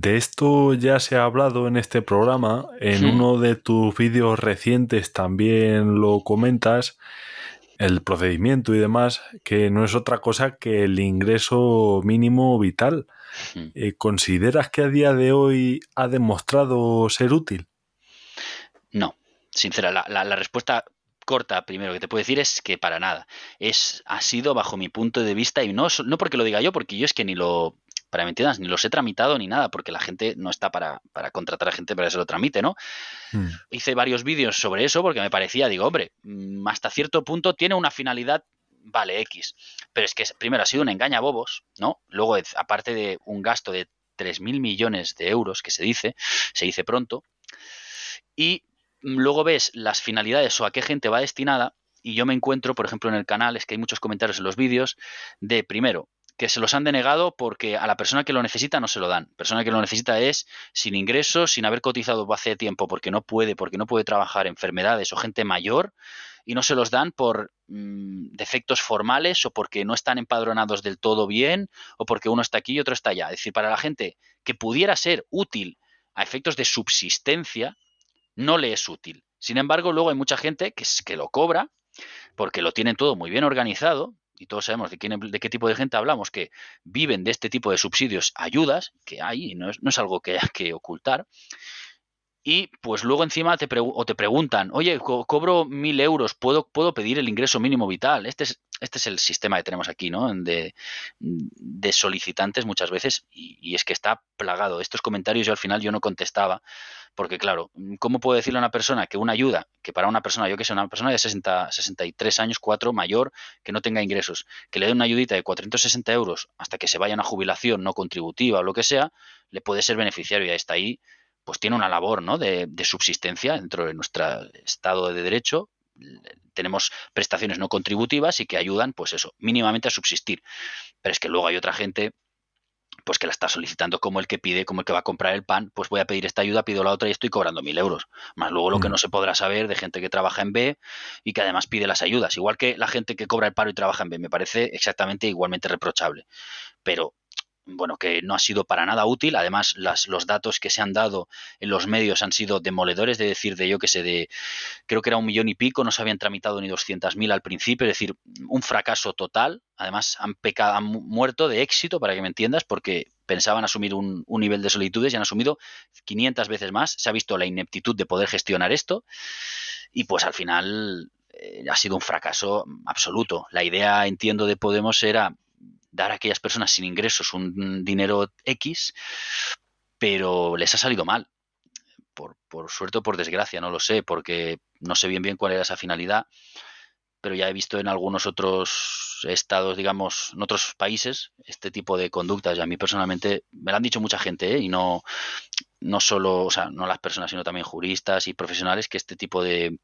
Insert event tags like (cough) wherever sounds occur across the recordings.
De esto ya se ha hablado en este programa, en uno de tus vídeos recientes también lo comentas, el procedimiento y demás, que no es otra cosa que el ingreso mínimo vital. Eh, ¿Consideras que a día de hoy ha demostrado ser útil? No, sincera, la, la- la respuesta corta primero que te puedo decir es que para nada. Es, ha sido bajo mi punto de vista, y no, no porque lo diga yo, porque yo es que ni lo, para me entiendas, ni los he tramitado ni nada, porque la gente no está para, para contratar a gente para que se lo tramite, ¿no? Hmm. hice varios vídeos sobre eso porque me parecía, digo, hombre, mm, hasta cierto punto tiene una finalidad, vale, X. Pero es que primero ha sido un engaña a bobos, ¿no? Luego, aparte de un gasto de 3.000 millones de euros, que se dice, se dice pronto, y luego ves las finalidades o a qué gente va destinada, y yo me encuentro, por ejemplo, en el canal, es que hay muchos comentarios en los vídeos, de primero, que se los han denegado porque a la persona que lo necesita no se lo dan. Persona que lo necesita es sin ingresos, sin haber cotizado hace tiempo porque no puede, porque no puede trabajar, enfermedades o gente mayor, y no se los dan por mm, defectos formales o porque no están empadronados del todo bien o porque uno está aquí y otro está allá. Es decir, para la gente que pudiera ser útil a efectos de subsistencia, no le es útil. Sin embargo, luego hay mucha gente que, que lo cobra porque lo tienen todo muy bien organizado, y todos sabemos de, quién- de qué tipo de gente hablamos, que viven de este tipo de subsidios, ayudas, que hay, y no es, no es algo que haya que ocultar, y pues luego encima te, o te preguntan, oye, co- cobro mil euros, ¿puedo, ¿puedo pedir el ingreso mínimo vital? Este es, este es el sistema que tenemos aquí, ¿no? De, de solicitantes muchas veces, y, es que está plagado. Estos comentarios yo al final yo no contestaba, porque claro, ¿cómo puedo decirle a una persona que una ayuda, que para una persona, yo que sé, una persona de 60, 63 años, 4, mayor, que no tenga ingresos, que le dé una ayudita de 460 euros hasta que se vaya a una jubilación no contributiva o lo que sea, le puede ser beneficiario y hasta ahí pues tiene una labor ¿no? de, de subsistencia dentro de nuestro Estado de Derecho. Tenemos prestaciones no contributivas y que ayudan, pues eso, mínimamente a subsistir. Pero es que luego hay otra gente pues que la está solicitando como el que pide, como el que va a comprar el pan, pues voy a pedir esta ayuda, pido la otra y estoy cobrando mil euros. Más luego lo que Mm. no se podrá saber de gente que trabaja en B y que además pide las ayudas. Igual que la gente que cobra el paro y trabaja en B, me parece exactamente igualmente reprochable. Pero bueno, que no ha sido para nada útil. Además, las, los datos que se han dado en los medios han sido demoledores, de decir, de yo que sé, de creo que era un millón y pico, no se habían tramitado ni 200.000 al principio, es decir, un fracaso total. Además, han, pecado, han mu- muerto de éxito, para que me entiendas, porque pensaban asumir un, un nivel de solicitudes y han asumido 500 veces más. Se ha visto la ineptitud de poder gestionar esto y pues al final eh, ha sido un fracaso absoluto. La idea, entiendo, de Podemos era dar a aquellas personas sin ingresos un dinero X, pero les ha salido mal. Por, por suerte o por desgracia, no lo sé, porque no sé bien bien cuál era esa finalidad, pero ya he visto en algunos otros estados, digamos, en otros países, este tipo de conductas. Y a mí personalmente me lo han dicho mucha gente, ¿eh? y no, no solo, o sea, no las personas, sino también juristas y profesionales, que este tipo de,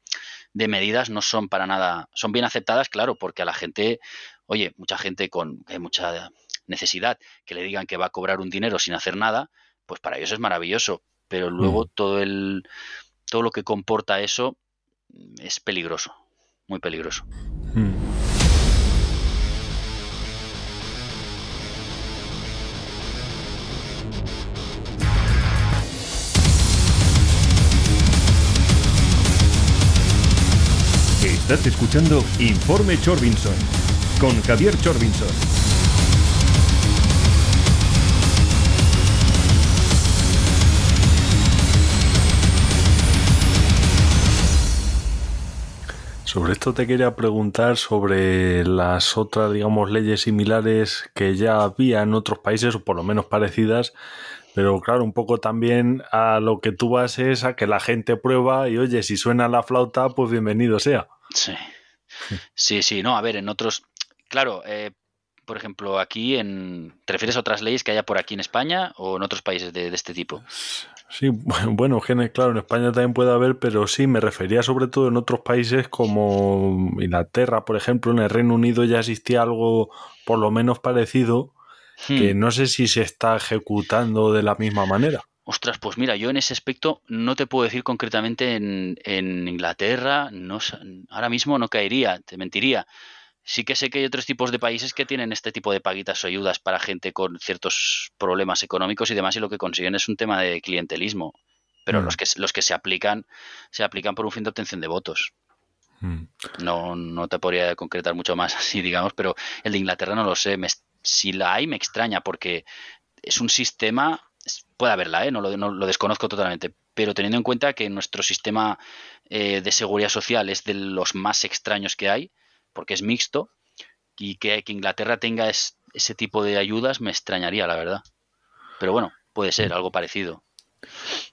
de medidas no son para nada, son bien aceptadas, claro, porque a la gente, oye, mucha gente con hay mucha necesidad que le digan que va a cobrar un dinero sin hacer nada, pues para ellos es maravilloso, pero luego Mm. todo el todo lo que comporta eso mm, es peligroso, muy peligroso. Hmm. Estás escuchando Informe Chorbinson con Javier Chorbinson. Sobre esto te quería preguntar sobre las otras, digamos, leyes similares que ya había en otros países, o por lo menos parecidas, pero claro, un poco también a lo que tú vas es a que la gente prueba y oye, si suena la flauta, pues bienvenido sea. Sí. Sí, sí, no, a ver, en otros, claro, eh, por ejemplo, aquí en, ¿te refieres a otras leyes que haya por aquí en España o en otros países de, de este tipo? Sí, (laughs) bueno, genes, claro, en España también puede haber, pero sí, me refería sobre todo en otros países como Inglaterra, por ejemplo, en el Reino Unido ya existía algo por lo menos parecido, que Hmm. no sé si se está ejecutando de la misma manera. Ostras, pues mira, yo en ese aspecto no te puedo decir concretamente en, en Inglaterra, no, ahora mismo no caería, te mentiría. Sí que sé que hay otros tipos de países que tienen este tipo de paguitas o ayudas para gente con ciertos problemas económicos y demás y lo que consiguen es un tema de clientelismo. Pero Mm. los que los que se aplican se aplican por un fin de obtención de votos. Mm. No, no te podría concretar mucho más (laughs) así, digamos, pero el de Inglaterra no lo sé. Me- si la hay, me extraña porque es un sistema, puede haberla, ¿eh? no, lo, no lo desconozco totalmente, pero teniendo en cuenta que nuestro sistema eh, de seguridad social es de los más extraños que hay, porque es mixto, y que, Inglaterra tenga es- ese tipo de ayudas me extrañaría, la verdad. Pero bueno, puede ser algo parecido.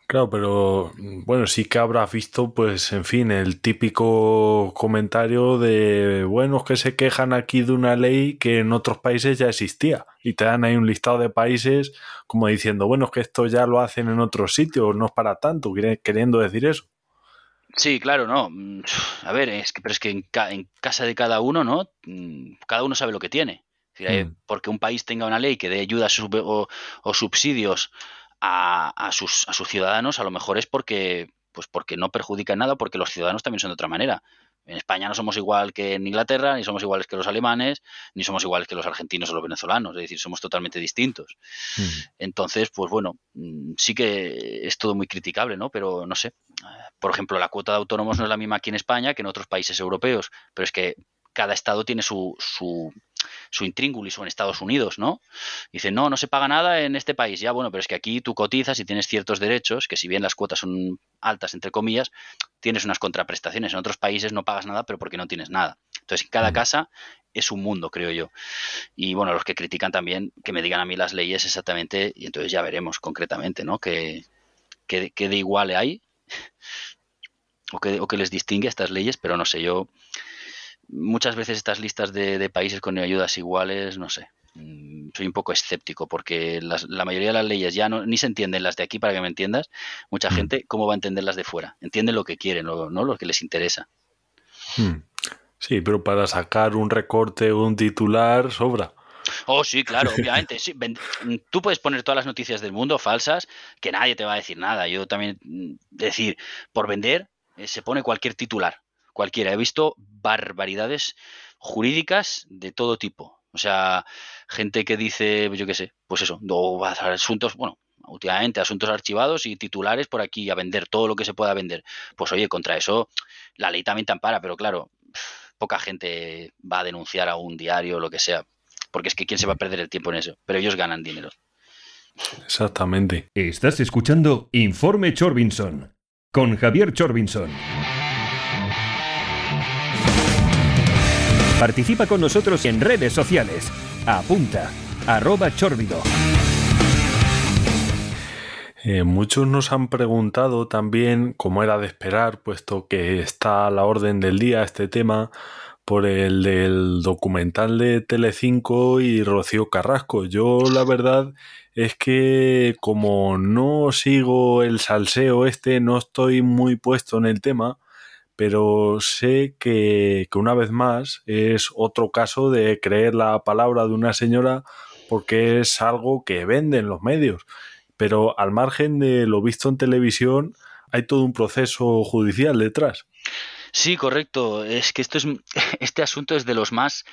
Claro, pero bueno, sí que habrás visto, pues, en fin, el típico comentario de buenos que se quejan aquí de una ley que en otros países ya existía. Y te dan ahí un listado de países como diciendo, bueno, es que esto ya lo hacen en otros sitios, no es para tanto, queriendo decir eso. Sí, claro, no. Mm, A ver, es que, pero es que en, ca- en casa de cada uno, ¿no? Mm, Cada uno sabe lo que tiene. Es decir, eh, Mm. Porque un país tenga una ley que dé ayudas o, o subsidios a, a sus, a sus ciudadanos, a lo mejor es porque, pues porque no perjudica en nada, porque los ciudadanos también son de otra manera. En España no somos igual que en Inglaterra, ni somos iguales que los alemanes, ni somos iguales que los argentinos o los venezolanos. Es decir, somos totalmente distintos. Entonces, pues bueno, mm, sí que es todo muy criticable, ¿no? Pero no sé. Por ejemplo, la cuota de autónomos no es la misma aquí en España que en otros países europeos, pero es que cada estado tiene su, su, su intríngulis o en Estados Unidos, ¿no? Dicen, no, no se paga nada en este país. Ya, bueno, pero es que aquí tú cotizas y tienes ciertos derechos, que si bien las cuotas son altas, entre comillas, tienes unas contraprestaciones. En otros países no pagas nada, pero porque no tienes nada. Entonces, cada Mm. casa es un mundo, creo yo. Y bueno, los que critican también, que me digan a mí las leyes exactamente, y entonces ya veremos concretamente, ¿no? Que, que, que de igual hay o que, o que les distingue a estas leyes, pero no sé, yo muchas veces estas listas de, de países con ayudas iguales, no sé, mm, soy un poco escéptico porque las- la mayoría de las leyes ya no, ni se entienden las de aquí, para que me entiendas, mucha Mm. gente, ¿cómo va a entender las de fuera? Entienden lo que quieren, lo- no lo que les interesa. Hmm. Sí, pero para sacar un recorte o un titular sobra. Oh, sí, claro, (laughs) obviamente. Sí. Tú puedes poner todas las noticias del mundo falsas, que nadie te va a decir nada. Yo también, mm, decir, por vender, eh, se pone cualquier titular, cualquiera. He visto barbaridades jurídicas de todo tipo. O sea, gente que dice, yo qué sé, pues eso, o asuntos, bueno, últimamente asuntos archivados y titulares por aquí a vender todo lo que se pueda vender. Pues oye, contra eso la ley también te ampara, pero claro, poca gente va a denunciar a un diario o lo que sea. Porque es que quién se va a perder el tiempo en eso. Pero ellos ganan dinero. Exactamente. Estás escuchando Informe Chorbinson con Javier Chorbinson. Participa con nosotros en redes sociales. Apunta, arroba chorbido. Eh, muchos nos han preguntado también, como era de esperar, puesto que está a la orden del día este tema, por el del documental de Telecinco y Rocío Carrasco. Yo la verdad es que como no sigo el salseo este, no estoy muy puesto en el tema, pero sé que, que una vez más es otro caso de creer la palabra de una señora porque es algo que venden los medios pero al margen de lo visto en televisión, hay todo un proceso judicial detrás. Sí, correcto. Es que esto es (laughs) este asunto es de los más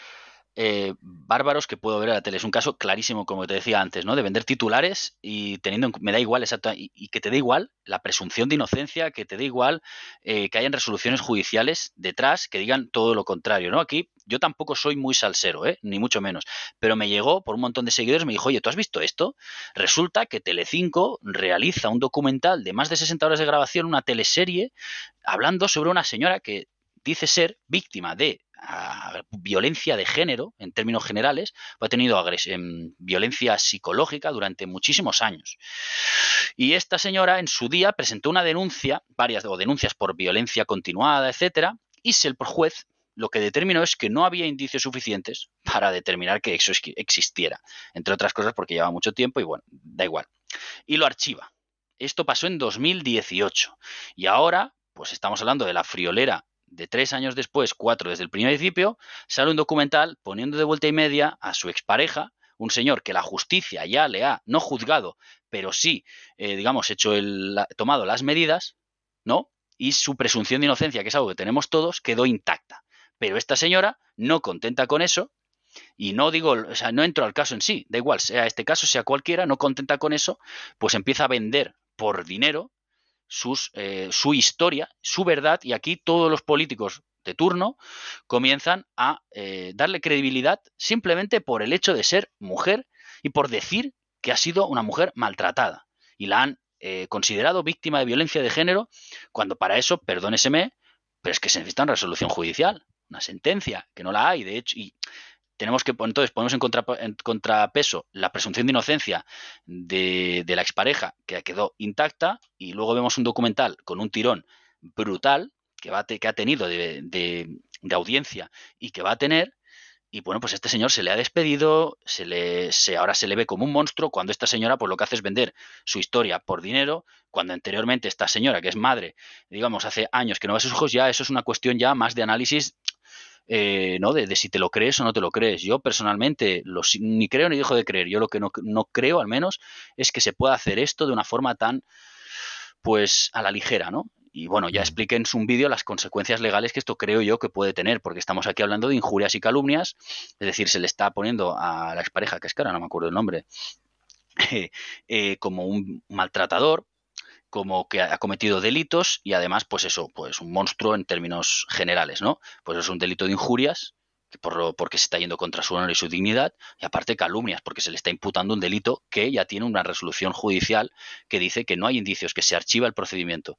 eh, bárbaros que puedo ver en la tele. Es un caso clarísimo, como te decía antes, ¿no? De vender titulares y teniendo en, me da igual exacto y, que te dé igual la presunción de inocencia, que te dé igual eh, que hayan resoluciones judiciales detrás que digan todo lo contrario, ¿no? Aquí yo tampoco soy muy salsero, ¿eh? ni mucho menos, pero me llegó por un montón de seguidores, me dijo, oye, ¿tú has visto esto? Resulta que Telecinco realiza un documental de más de 60 horas de grabación, una teleserie, hablando sobre una señora que dice ser víctima de a violencia de género, en términos generales, ha tenido en violencia psicológica durante muchísimos años. Y esta señora en su día presentó una denuncia, varias o denuncias por violencia continuada, etcétera, y el juez lo que determinó es que no había indicios suficientes para determinar que eso existiera, entre otras cosas porque lleva mucho tiempo y bueno, da igual. Y lo archiva. Esto pasó en 2018 y ahora, pues estamos hablando de la friolera de tres años después, cuatro desde el principio, sale un documental poniendo de vuelta y media a su expareja, un señor que la justicia ya le ha no juzgado, pero sí, eh, digamos, hecho el, tomado las medidas, ¿no? Y su presunción de inocencia, que es algo que tenemos todos, quedó intacta. Pero esta señora, no contenta con eso, y no digo, o sea, no entro al caso en sí, da igual, sea este caso, sea cualquiera, no contenta con eso, pues empieza a vender por dinero sus, eh, su historia, su verdad, y aquí todos los políticos de turno comienzan a eh, darle credibilidad simplemente por el hecho de ser mujer y por decir que ha sido una mujer maltratada. Y la han eh, considerado víctima de violencia de género, cuando para eso, perdóneseme, pero es que se necesita una resolución judicial, una sentencia, que no la hay, de hecho, y tenemos que, entonces ponemos en, contrapeso la presunción de inocencia de, la expareja que quedó intacta y luego vemos un documental con un tirón brutal que, va que ha tenido de, de, audiencia y que va a tener y bueno, pues este señor se le ha despedido, se le, se, ahora se le ve como un monstruo, cuando esta señora pues lo que hace es vender su historia por dinero, cuando anteriormente esta señora, que es madre, digamos, hace años que no ve a sus hijos, ya eso es una cuestión ya más de análisis eh, ¿no? De, si te lo crees o no te lo crees. Yo personalmente ni creo ni dejo de creer. Yo lo que no, creo, al menos, es que se pueda hacer esto de una forma tan, pues, a la ligera, ¿no? Y bueno, ya expliqué en un vídeo las consecuencias legales que esto creo yo que puede tener, porque estamos aquí hablando de injurias y calumnias, es decir, se le está poniendo a la expareja, que es cara, no me acuerdo el nombre, (laughs) eh, como un maltratador, como que ha cometido delitos y además, pues eso, pues un monstruo en términos generales, ¿no? Pues es un delito de injurias, por porque se está yendo contra su honor y su dignidad, y aparte calumnias, porque se le está imputando un delito que ya tiene una resolución judicial que dice que no hay indicios, que se archiva el procedimiento.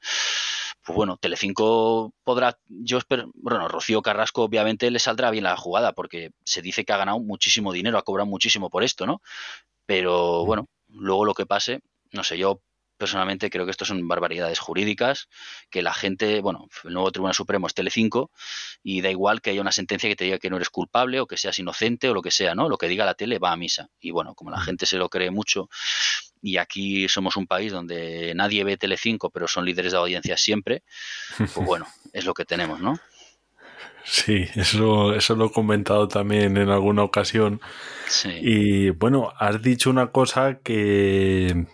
Pues bueno, Telecinco podrá, yo espero, bueno, Rocío Carrasco obviamente le saldrá bien la jugada, porque se dice que ha ganado muchísimo dinero, ha cobrado muchísimo por esto, ¿no? Pero bueno, luego lo que pase, no sé, yo personalmente creo que esto son barbaridades jurídicas, que la gente, bueno, el nuevo Tribunal Supremo es Telecinco y da igual que haya una sentencia que te diga que no eres culpable o que seas inocente o lo que sea, ¿no? Lo que diga la tele va a misa. Y bueno, como la gente se lo cree mucho y aquí somos un país donde nadie ve Telecinco, pero son líderes de audiencia siempre, pues bueno, (laughs) es lo que tenemos, ¿no? Sí, eso, eso lo he comentado también en alguna ocasión. Sí. Y bueno, has dicho una cosa que,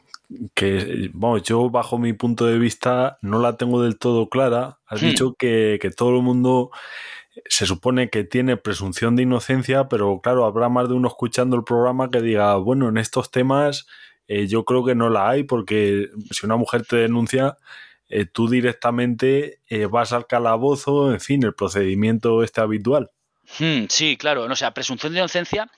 que bueno, yo bajo mi punto de vista no la tengo del todo clara. Has hmm. dicho que, todo el mundo se supone que tiene presunción de inocencia, pero claro, habrá más de uno escuchando el programa que diga, bueno, en estos temas eh, yo creo que no la hay, porque si una mujer te denuncia, eh, tú directamente eh, vas al calabozo, en fin, el procedimiento este habitual. Hmm, sí, claro, no, o sea, presunción de inocencia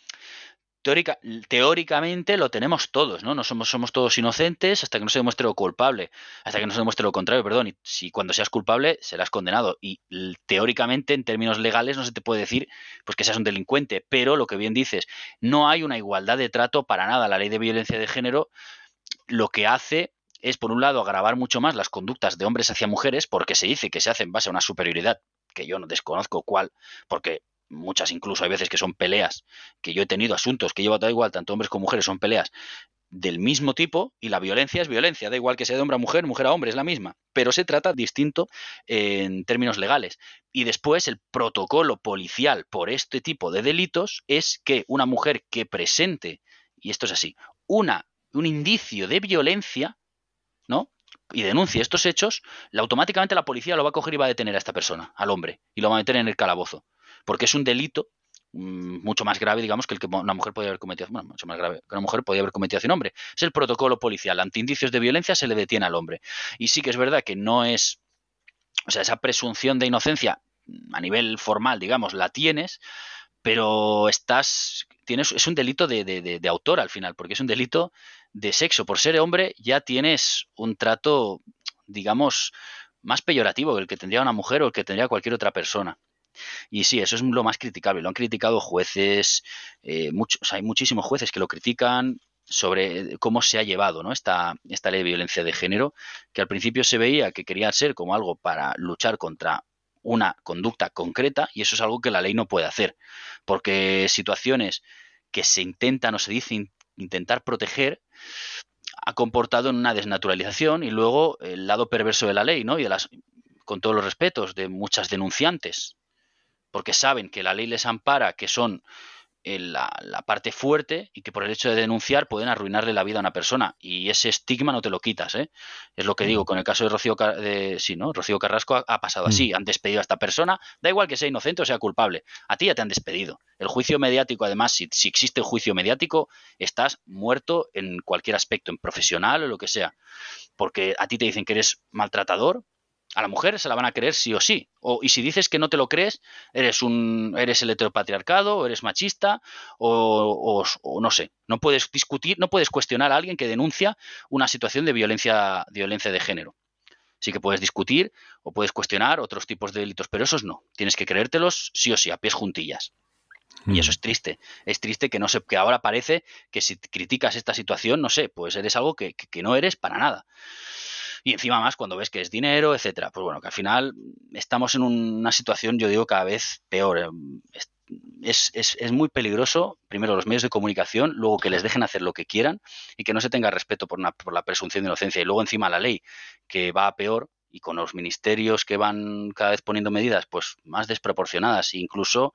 teórica, teóricamente lo tenemos todos, ¿no? No somos, somos todos inocentes hasta que no se demuestre lo culpable, hasta que no se demuestre lo contrario, perdón. Y si cuando seas culpable serás condenado. Y teóricamente, en términos legales, no se te puede decir pues que seas un delincuente. Pero lo que bien dices, no hay una igualdad de trato para nada. La ley de violencia de género lo que hace es, por un lado, agravar mucho más las conductas de hombres hacia mujeres, porque se dice que se hace en base a una superioridad que yo no desconozco cuál, porque muchas incluso hay veces que son peleas, que yo he tenido asuntos que llevo da igual, tanto hombres como mujeres, son peleas del mismo tipo y la violencia es violencia, da igual que sea de hombre a mujer, mujer a hombre, es la misma, pero se trata distinto en términos legales. Y después el protocolo policial por este tipo de delitos es que una mujer que presente, y esto es así, una, un indicio de violencia, ¿no? y denuncie estos hechos, automáticamente la policía lo va a coger y va a detener a esta persona, al hombre, y lo va a meter en el calabozo porque es un delito mm, mucho más grave, digamos, que el que una mujer podría haber cometido, bueno, mucho más grave que una mujer podría haber cometido hacia un hombre. Es el protocolo policial. Ante indicios de violencia se le detiene al hombre. Y sí que es verdad que no es, o sea, esa presunción de inocencia mm, a nivel formal, digamos, la tienes, pero estás, tienes, es un delito de, de autor al final, porque es un delito de sexo. Por ser hombre ya tienes un trato, digamos, más peyorativo que el que tendría una mujer o el que tendría cualquier otra persona. Y sí, eso es lo más criticable. Lo han criticado jueces, eh, hay muchísimos jueces que lo critican sobre cómo se ha llevado esta, esta ley de violencia de género, que al principio se veía que quería ser como algo para luchar contra una conducta concreta y eso es algo que la ley no puede hacer, porque situaciones que se intentan o se dice intentar proteger ha comportado en una desnaturalización y luego el lado perverso de la ley, ¿no? Y de las con todos los respetos de muchas denunciantes porque saben que la ley les ampara, que son la, la, parte fuerte y que por el hecho de denunciar pueden arruinarle la vida a una persona. Y ese estigma no te lo quitas. ¿eh? Es lo que digo, con el caso de Rocío, de, sí, ¿no? Rocío Carrasco ha, pasado así. Han despedido a esta persona, da igual que sea inocente o sea culpable. A ti ya te han despedido. El juicio mediático, además, si, si existe juicio mediático, estás muerto en cualquier aspecto, en profesional o lo que sea. Porque a ti te dicen que eres maltratador, a la mujer se la van a creer sí o sí. O, y si dices que no te lo crees, eres un eres el heteropatriarcado, o eres machista, o, no sé. No puedes discutir, no puedes cuestionar a alguien que denuncia una situación de violencia, violencia de género. Sí que puedes discutir o puedes cuestionar otros tipos de delitos, pero esos no. Tienes que creértelos sí o sí, a pies juntillas. Y eso mm. es triste. Es triste que no se, que ahora parece que si criticas esta situación, no sé, pues eres algo que no eres para nada y encima más cuando ves que es dinero, etcétera. Pues bueno, que al final estamos en una situación, yo digo, cada vez peor. Eh, es, es, es, muy peligroso, primero, los medios de comunicación, luego que les dejen hacer lo que quieran y que no se tenga respeto por, por la presunción de inocencia. Y luego encima la ley, que va a peor, y con los ministerios que van cada vez poniendo medidas pues más desproporcionadas, incluso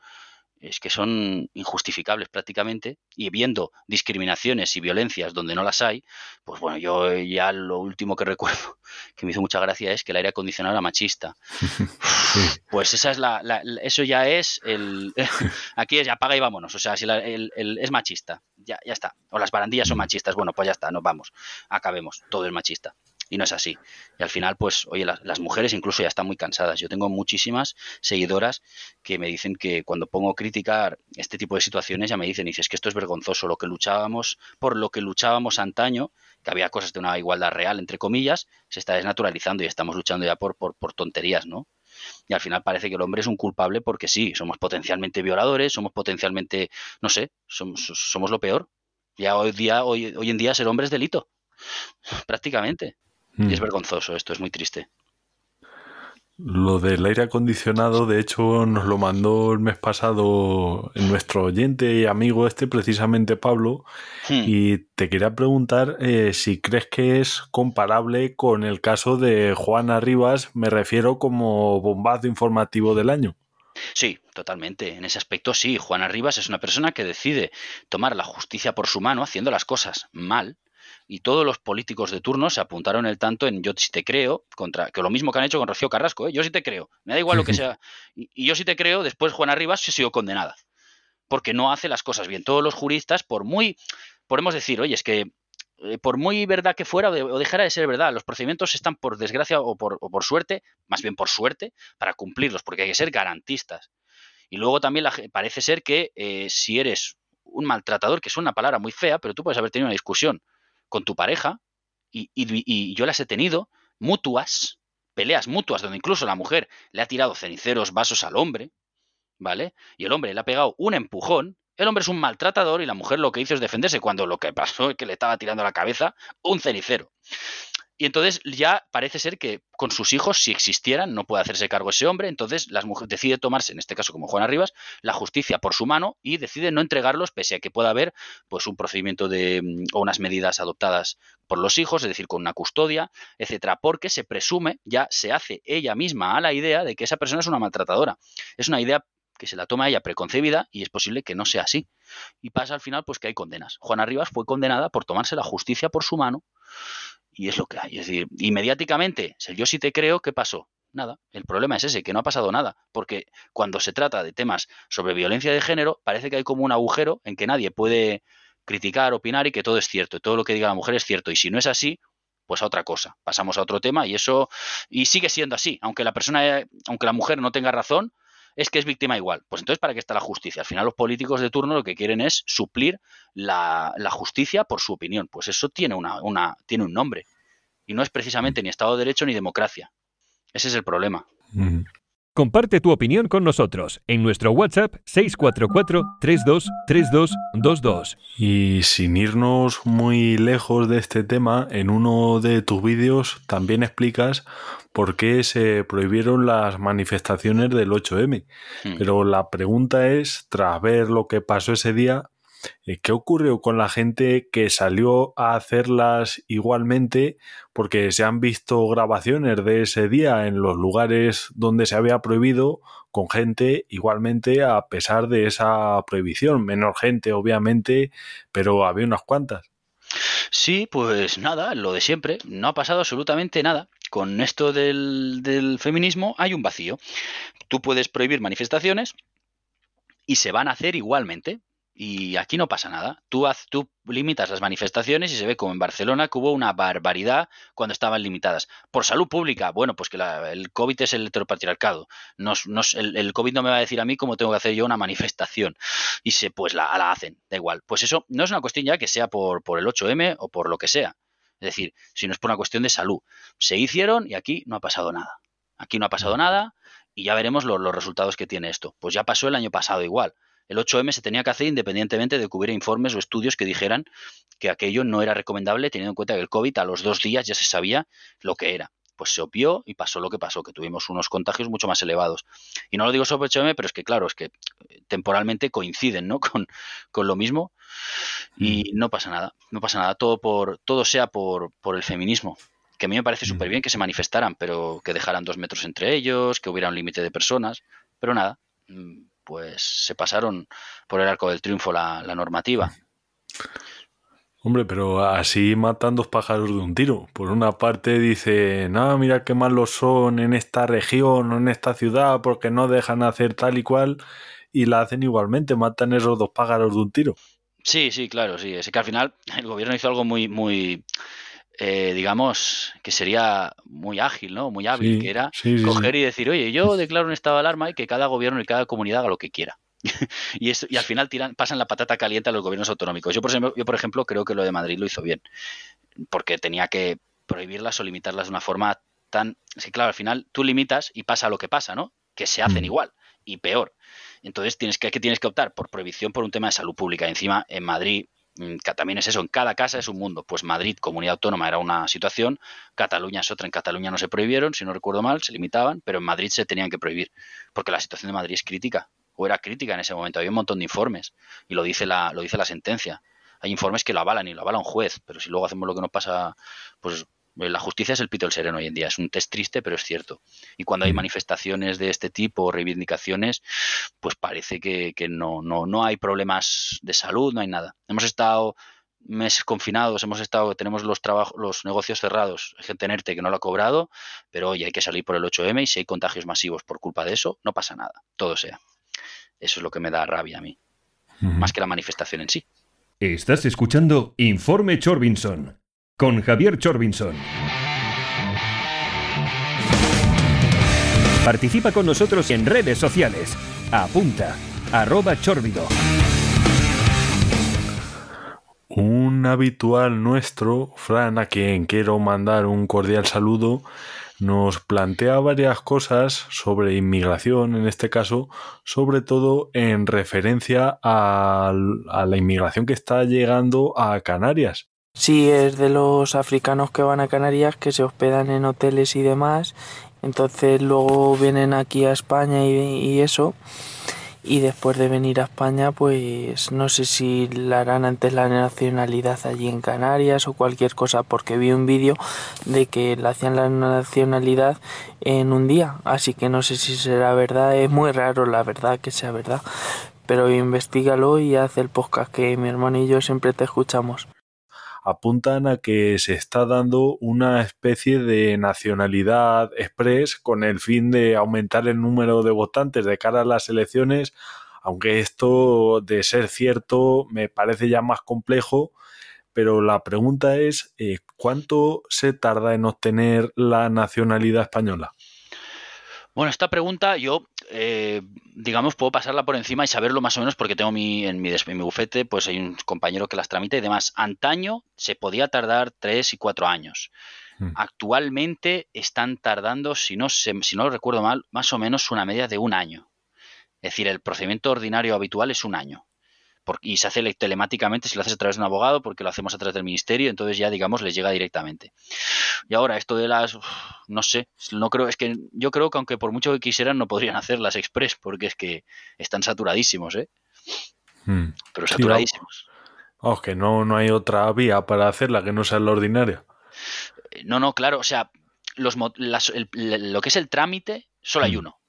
es que son injustificables prácticamente, y viendo discriminaciones y violencias donde no las hay, pues bueno, yo ya lo último que (laughs) recuerdo que me hizo mucha gracia es que el aire acondicionado era machista. (laughs) Pues esa es la, eso ya es el (laughs) aquí es apaga y vámonos, o sea, si el, es machista, ya, ya está. O las barandillas son mm. machistas, bueno, pues ya está, nos vamos, acabemos, todo es machista y no es así. Y al final, pues, oye, las, mujeres incluso ya están muy cansadas. Yo tengo muchísimas seguidoras que me dicen que cuando pongo a criticar este tipo de situaciones ya me dicen, dices que esto es vergonzoso, lo que luchábamos, por lo que luchábamos antaño, que había cosas de una igualdad real, entre comillas, se está desnaturalizando y estamos luchando ya por, por, por tonterías, ¿no? Y al final parece que el hombre es un culpable porque sí, somos potencialmente violadores, somos potencialmente, no sé, somos, somos lo peor. Ya hoy día, hoy, hoy en día ser hombre es delito, (laughs) prácticamente. Y es mm. vergonzoso esto, es muy triste. Lo del aire acondicionado, de hecho, nos lo mandó el mes pasado nuestro oyente y amigo este, precisamente Pablo, hmm. y te quería preguntar eh, si crees que es comparable con el caso de Juana Rivas, me refiero como bombazo informativo del año. Sí, totalmente. En ese aspecto sí. Juana Rivas es una persona que decide tomar la justicia por su mano haciendo las cosas mal y todos los políticos de turno se apuntaron el tanto en yo sí te creo, contra que lo mismo que han hecho con Rocío Carrasco, ¿eh? yo sí te creo, me da igual lo que sea, y, yo sí te creo, después Juana Rivas se sido condenada, porque no hace las cosas bien. Todos los juristas, por muy, podemos decir, oye, es que eh, por muy verdad que fuera o, dejara de ser verdad, los procedimientos están por desgracia o por, por, suerte, más bien por suerte, para cumplirlos, porque hay que ser garantistas. Y luego también parece ser que eh, si eres un maltratador, que es una palabra muy fea, pero tú puedes haber tenido una discusión con tu pareja, y, yo las he tenido, mutuas, peleas mutuas, donde incluso la mujer le ha tirado ceniceros, vasos al hombre, ¿vale? Y el hombre le ha pegado un empujón, el hombre es un maltratador y la mujer lo que hizo es defenderse cuando lo que pasó es que le estaba tirando a la cabeza un cenicero. Y entonces ya parece ser que con sus hijos, si existieran, no puede hacerse cargo ese hombre. Entonces las mujeres decide tomarse, en este caso como Juana Rivas, la justicia por su mano y decide no entregarlos, pese a que pueda haber pues un procedimiento de mm, o unas medidas adoptadas por los hijos, es decir, con una custodia, etcétera, porque se presume, ya se hace ella misma a la idea de que esa persona es una maltratadora. Es una idea que se la toma ella preconcebida y es posible que no sea así. Y pasa al final pues que hay condenas. Juana Rivas fue condenada por tomarse la justicia por su mano y es lo que hay. Es decir, inmediatamente, yo sí te creo, ¿qué pasó? Nada. El problema es ese, que no ha pasado nada. Porque cuando se trata de temas sobre violencia de género, parece que hay como un agujero en que nadie puede criticar, opinar y que todo es cierto. Y todo lo que diga la mujer es cierto. Y si no es así, pues a otra cosa. Pasamos a otro tema y eso. Y sigue siendo así. Aunque la persona, aunque la mujer no tenga razón, es que es víctima igual. Pues entonces, ¿para qué está la justicia? Al final los políticos de turno lo que quieren es suplir la, justicia por su opinión. Pues eso tiene, una, una, tiene un nombre. Y no es precisamente ni Estado de Derecho ni democracia. Ese es el problema. Comparte tu opinión con nosotros en nuestro WhatsApp 644-323222. Y sin irnos muy lejos de este tema, en uno de tus vídeos también explicas por qué se prohibieron las manifestaciones del 8M. Hmm. Pero la pregunta es, tras ver lo que pasó ese día, eh, ¿qué ocurrió con la gente que salió a hacerlas igualmente? Porque se han visto grabaciones de ese día en los lugares donde se había prohibido con gente igualmente a pesar de esa prohibición. Menor gente, obviamente, pero había unas cuantas. Sí, pues nada, lo de siempre. No ha pasado absolutamente nada. Con esto del, del feminismo hay un vacío. Tú puedes prohibir manifestaciones y se van a hacer igualmente. Y aquí no pasa nada. Tú, haz, tú limitas las manifestaciones y se ve como en Barcelona que hubo una barbaridad cuando estaban limitadas. Por salud pública, bueno, pues que la, el COVID es el heteropatriarcado. Nos, nos, el, el, COVID no me va a decir a mí cómo tengo que hacer yo una manifestación. Y se, pues la, la hacen, da igual. Pues eso no es una cuestión ya que sea por, por el 8M o por lo que sea. Es decir, si no es por una cuestión de salud. Se hicieron y aquí no ha pasado nada. Aquí no ha pasado nada y ya veremos lo, los resultados que tiene esto. Pues ya pasó el año pasado igual. El 8M se tenía que hacer independientemente de que hubiera informes o estudios que dijeran que aquello no era recomendable, teniendo en cuenta que el COVID a los dos días ya se sabía lo que era. Pues se obvió y pasó lo que pasó, que tuvimos unos contagios mucho más elevados. Y no lo digo sobre 8M, pero es que claro, es que eh, temporalmente coinciden ¿no? (laughs) con, con lo mismo y no pasa nada, no pasa nada, todo, por, todo sea por, por el feminismo que a mí me parece súper bien que se manifestaran, pero que dejaran dos metros entre ellos, que hubiera un límite de personas, pero nada, pues se pasaron por el arco del triunfo la, la normativa. Hombre, pero así matan dos pájaros de un tiro. Por una parte dice, no, mira qué malos son en esta región o en esta ciudad porque no dejan hacer tal y cual y la hacen igualmente, matan esos dos pájaros de un tiro. Sí, sí, claro, sí. Es que al final el gobierno hizo algo muy, muy, eh, digamos, que sería muy ágil, ¿no? Muy hábil, Sí, que era sí, coger sí. y decir, oye, yo (laughs) declaro un estado de alarma y que cada gobierno y cada comunidad haga lo que quiera. (laughs) y, eso, y al final tiran, pasan la patata caliente a los gobiernos autonómicos. Yo por, ejemplo, yo, por ejemplo, creo que lo de Madrid lo hizo bien, porque tenía que prohibirlas o limitarlas de una forma tan... Es que claro, al final tú limitas y pasa lo que pasa, ¿no? Que se hacen Mm. igual y peor. Entonces tienes que, que tienes que optar por prohibición por un tema de salud pública. Encima, en Madrid, también es eso, en cada casa es un mundo. Pues Madrid, comunidad autónoma, era una situación, Cataluña es otra. En Cataluña no se prohibieron, si no recuerdo mal, se limitaban, pero en Madrid se tenían que prohibir, porque la situación de Madrid es crítica, o era crítica en ese momento. Había un montón de informes, y lo dice la, lo dice la sentencia. Hay informes que lo avalan y lo avala un juez, pero si luego hacemos lo que nos pasa, pues la justicia es el pito del sereno hoy en día. Es un test triste, pero es cierto. Y cuando hay Mm. manifestaciones de este tipo, reivindicaciones, pues parece que, que no, no, no hay problemas de salud, no hay nada. Hemos estado meses confinados, hemos estado, tenemos los trabajos, los negocios cerrados, hay gente en ERTE que no lo ha cobrado, pero oye, hay que salir por el 8M y si hay contagios masivos por culpa de eso, no pasa nada, todo sea. Eso es lo que me da rabia a mí, más que la manifestación en sí. Estás escuchando Informe Chorbinson con Javier Chorbinson. Participa con nosotros en redes sociales. Apunta, arroba chorbido. Un habitual nuestro, Fran, a quien quiero mandar un cordial saludo, nos plantea varias cosas sobre inmigración, en este caso, sobre todo en referencia a, a la inmigración que está llegando a Canarias. Sí, es de los africanos que van a Canarias que se hospedan en hoteles y demás. Entonces luego vienen aquí a España y, y eso. Y después de venir a España, pues no sé si la harán antes la nacionalidad allí en Canarias o cualquier cosa, porque vi un vídeo de que le hacían la nacionalidad en un día. Así que no sé si será verdad. Es muy raro, la verdad, que sea verdad. Pero investigalo y haz el podcast que mi hermano y yo siempre te escuchamos apuntan a que se está dando una especie de nacionalidad express con el fin de aumentar el número de votantes de cara a las elecciones, aunque esto de ser cierto me parece ya más complejo, pero la pregunta es eh, ¿cuánto se tarda en obtener la nacionalidad española? Bueno, esta pregunta yo, eh, digamos, puedo pasarla por encima y saberlo más o menos porque tengo mi, en, mi, en mi bufete, pues hay un compañero que las tramita y demás. Antaño se podía tardar tres y cuatro años. Hmm. Actualmente están tardando, si no, se, si no lo recuerdo mal, más o menos una media de un año. Es decir, el procedimiento ordinario habitual es un año. Por- y se hace le- telemáticamente si lo haces a través de un abogado, porque lo hacemos a través del ministerio, entonces ya, digamos, les llega directamente. Y ahora, esto de las. uf, No sé, no creo, es que yo creo que aunque por mucho que quisieran, no podrían hacer las express, porque es que están saturadísimos, ¿eh? Mm. pero Sí, saturadísimos. Vamos, que no, no hay otra vía para hacerla que no sea la ordinaria. Eh, No, no, claro, o sea, los, las- el- lo que es el trámite, solo hay Mm. uno.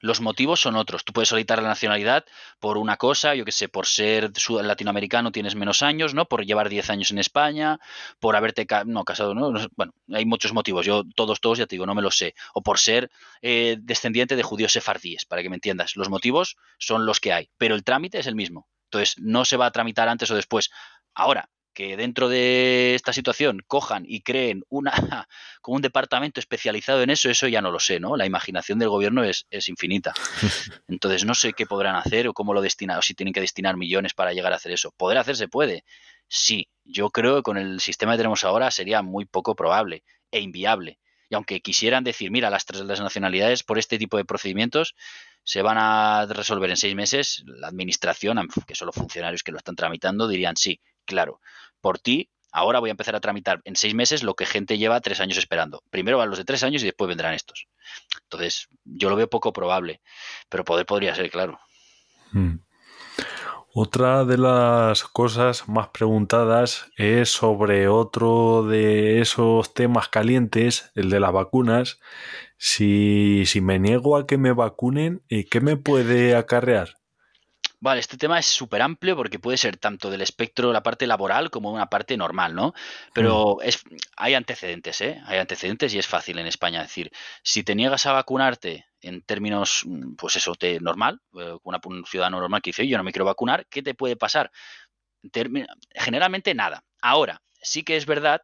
Los motivos son otros. Tú puedes solicitar la nacionalidad por una cosa, yo que sé, por ser latinoamericano tienes menos años, ¿no? Por llevar 10 años en España, por haberte no, casado, ¿no? Bueno, hay muchos motivos. Yo todos, todos, ya te digo, no me los sé. O por ser eh, descendiente de judíos sefardíes, para que me entiendas. Los motivos son los que hay, pero el trámite es el mismo. Entonces, no se va a tramitar antes o después. Ahora, que dentro de esta situación cojan y creen una (laughs) como un departamento especializado en eso, eso ya no lo sé, ¿no? La imaginación del gobierno es, es infinita. (laughs) Entonces no sé qué podrán hacer o cómo lo destinan, o si tienen que destinar millones para llegar a hacer eso. ¿Poder hacer se puede? Sí, yo creo que con el sistema que tenemos ahora sería muy poco probable e inviable. Y aunque quisieran decir, mira, las tres las nacionalidades por este tipo de procedimientos se van a resolver en seis meses, la administración, que son los funcionarios que lo están tramitando, dirían sí, claro, por ti, ahora voy a empezar a tramitar en seis meses lo que gente lleva tres años esperando. Primero van los de tres años y después vendrán estos. Entonces, yo lo veo poco probable, pero poder podría ser, claro. Mm. Otra de las cosas más preguntadas es sobre otro de esos temas calientes, el de las vacunas. Si, si me niego a que me vacunen, ¿eh, ¿qué me puede acarrear? Vale, este tema es súper amplio porque puede ser tanto del espectro, la parte laboral, como una parte normal, ¿no? Pero es, hay antecedentes, ¿eh? Hay antecedentes y es fácil en España decir, si te niegas a vacunarte en términos, mm, pues eso, te, normal, eh, una- un ciudadano normal que dice, "Oye, yo no me quiero vacunar, ¿qué te puede pasar? Generalmente nada. Ahora, sí que es verdad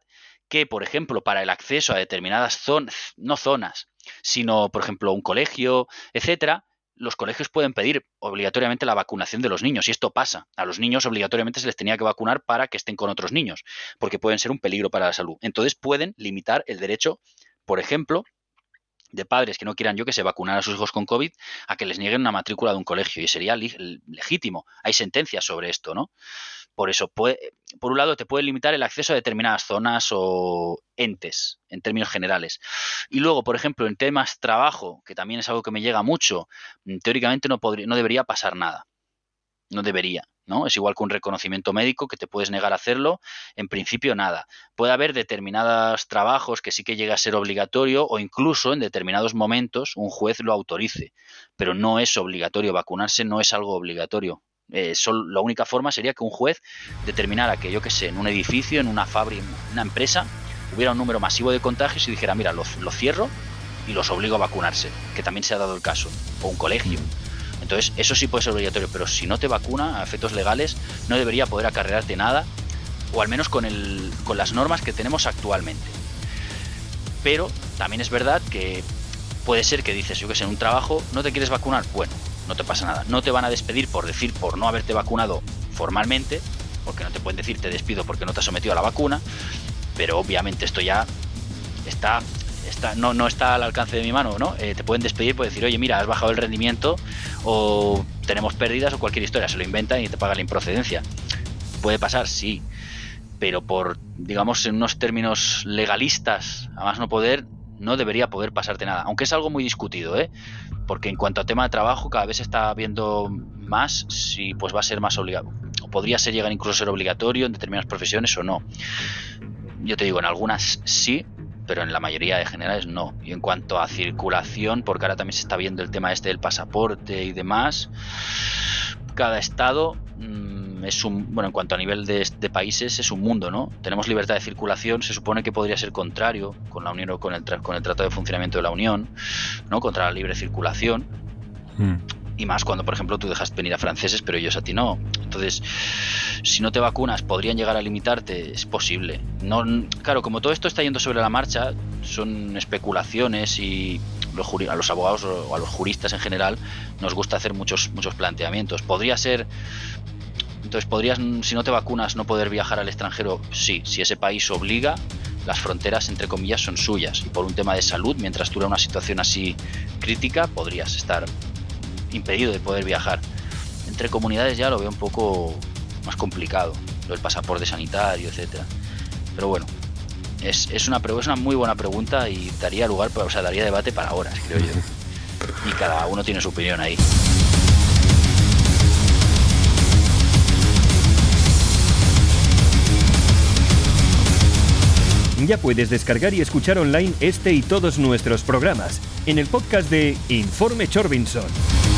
que, por ejemplo, para el acceso a determinadas zonas, no zonas, sino, por ejemplo, un colegio, etcétera, los colegios pueden pedir obligatoriamente la vacunación de los niños y esto pasa. A los niños obligatoriamente se les tenía que vacunar para que estén con otros niños, porque pueden ser un peligro para la salud. Entonces pueden limitar el derecho, por ejemplo, de padres que no quieran yo que se vacunar a sus hijos con COVID a que les nieguen una matrícula de un colegio y sería legítimo. Hay sentencias sobre esto, ¿no? Por eso, puede- por un lado, te puede limitar el acceso a determinadas zonas o entes, en términos generales. Y luego, por ejemplo, en temas trabajo, que también es algo que me llega mucho, mm, teóricamente no, podría, no debería pasar nada. No debería, ¿no? Es igual que un reconocimiento médico que te puedes negar a hacerlo, en principio nada. Puede haber determinados trabajos que sí que llega a ser obligatorio o incluso en determinados momentos un juez lo autorice, pero no es obligatorio vacunarse, no es algo obligatorio. Eh, sol- la única forma sería que un juez determinara que, yo que sé, en un edificio, en una fábrica, en una empresa, hubiera un número masivo de contagios y dijera, mira, lo, lo cierro y los obligo a vacunarse, que también se ha dado el caso, o un colegio. Entonces, eso sí puede ser obligatorio, pero si no te vacuna a efectos legales, no debería poder acarrearte nada, o al menos con, el, con las normas que tenemos actualmente. Pero también es verdad que puede ser que dices, yo que sé, en un trabajo, ¿no te quieres vacunar? Bueno, no te pasa nada. No te van a despedir por decir, por no haberte vacunado formalmente, porque no te pueden decir te despido porque no te has sometido a la vacuna, pero obviamente esto ya está, está no, no está al alcance de mi mano, ¿no? Eh, te pueden despedir por decir, oye, mira, has bajado el rendimiento o tenemos pérdidas o cualquier historia, se lo inventan y te pagan la improcedencia. Puede pasar, sí, pero por, digamos, en unos términos legalistas, a más no poder, no debería poder pasarte nada, aunque es algo muy discutido, ¿eh? Porque en cuanto a tema de trabajo, cada vez se está viendo más si pues va a ser más obligado, o podría ser llegar incluso a ser obligatorio en determinadas profesiones o no. Yo te digo, en algunas sí, pero en la mayoría de generales no. Y en cuanto a circulación, porque ahora también se está viendo el tema este del pasaporte y demás, cada estado mm, es un, bueno, en cuanto a nivel de, de países, es un mundo, ¿no? Tenemos libertad de circulación, se supone que podría ser contrario con la Unión o con el, con el Tratado de Funcionamiento de la Unión, ¿no? Contra la libre circulación. Mm. Y más cuando, por ejemplo, tú dejas venir a franceses, pero ellos a ti no. Entonces, si no te vacunas, podrían llegar a limitarte. Es posible. No, claro, como todo esto está yendo sobre la marcha, son especulaciones y a los abogados o a los juristas en general nos gusta hacer muchos, muchos planteamientos. Podría ser. Entonces, podrías, si no te vacunas, no poder viajar al extranjero. Sí, si ese país obliga, las fronteras, entre comillas, son suyas. Y por un tema de salud, mientras dura una situación así crítica, podrías estar impedido de poder viajar. Entre comunidades ya lo veo un poco más complicado, lo del pasaporte sanitario, etcétera. Pero bueno, es, es una, es una muy buena pregunta y daría lugar, o sea, daría debate para horas, creo yo. Y cada uno tiene su opinión ahí. Ya puedes descargar y escuchar online este y todos nuestros programas en el podcast de Informe Chorbinson.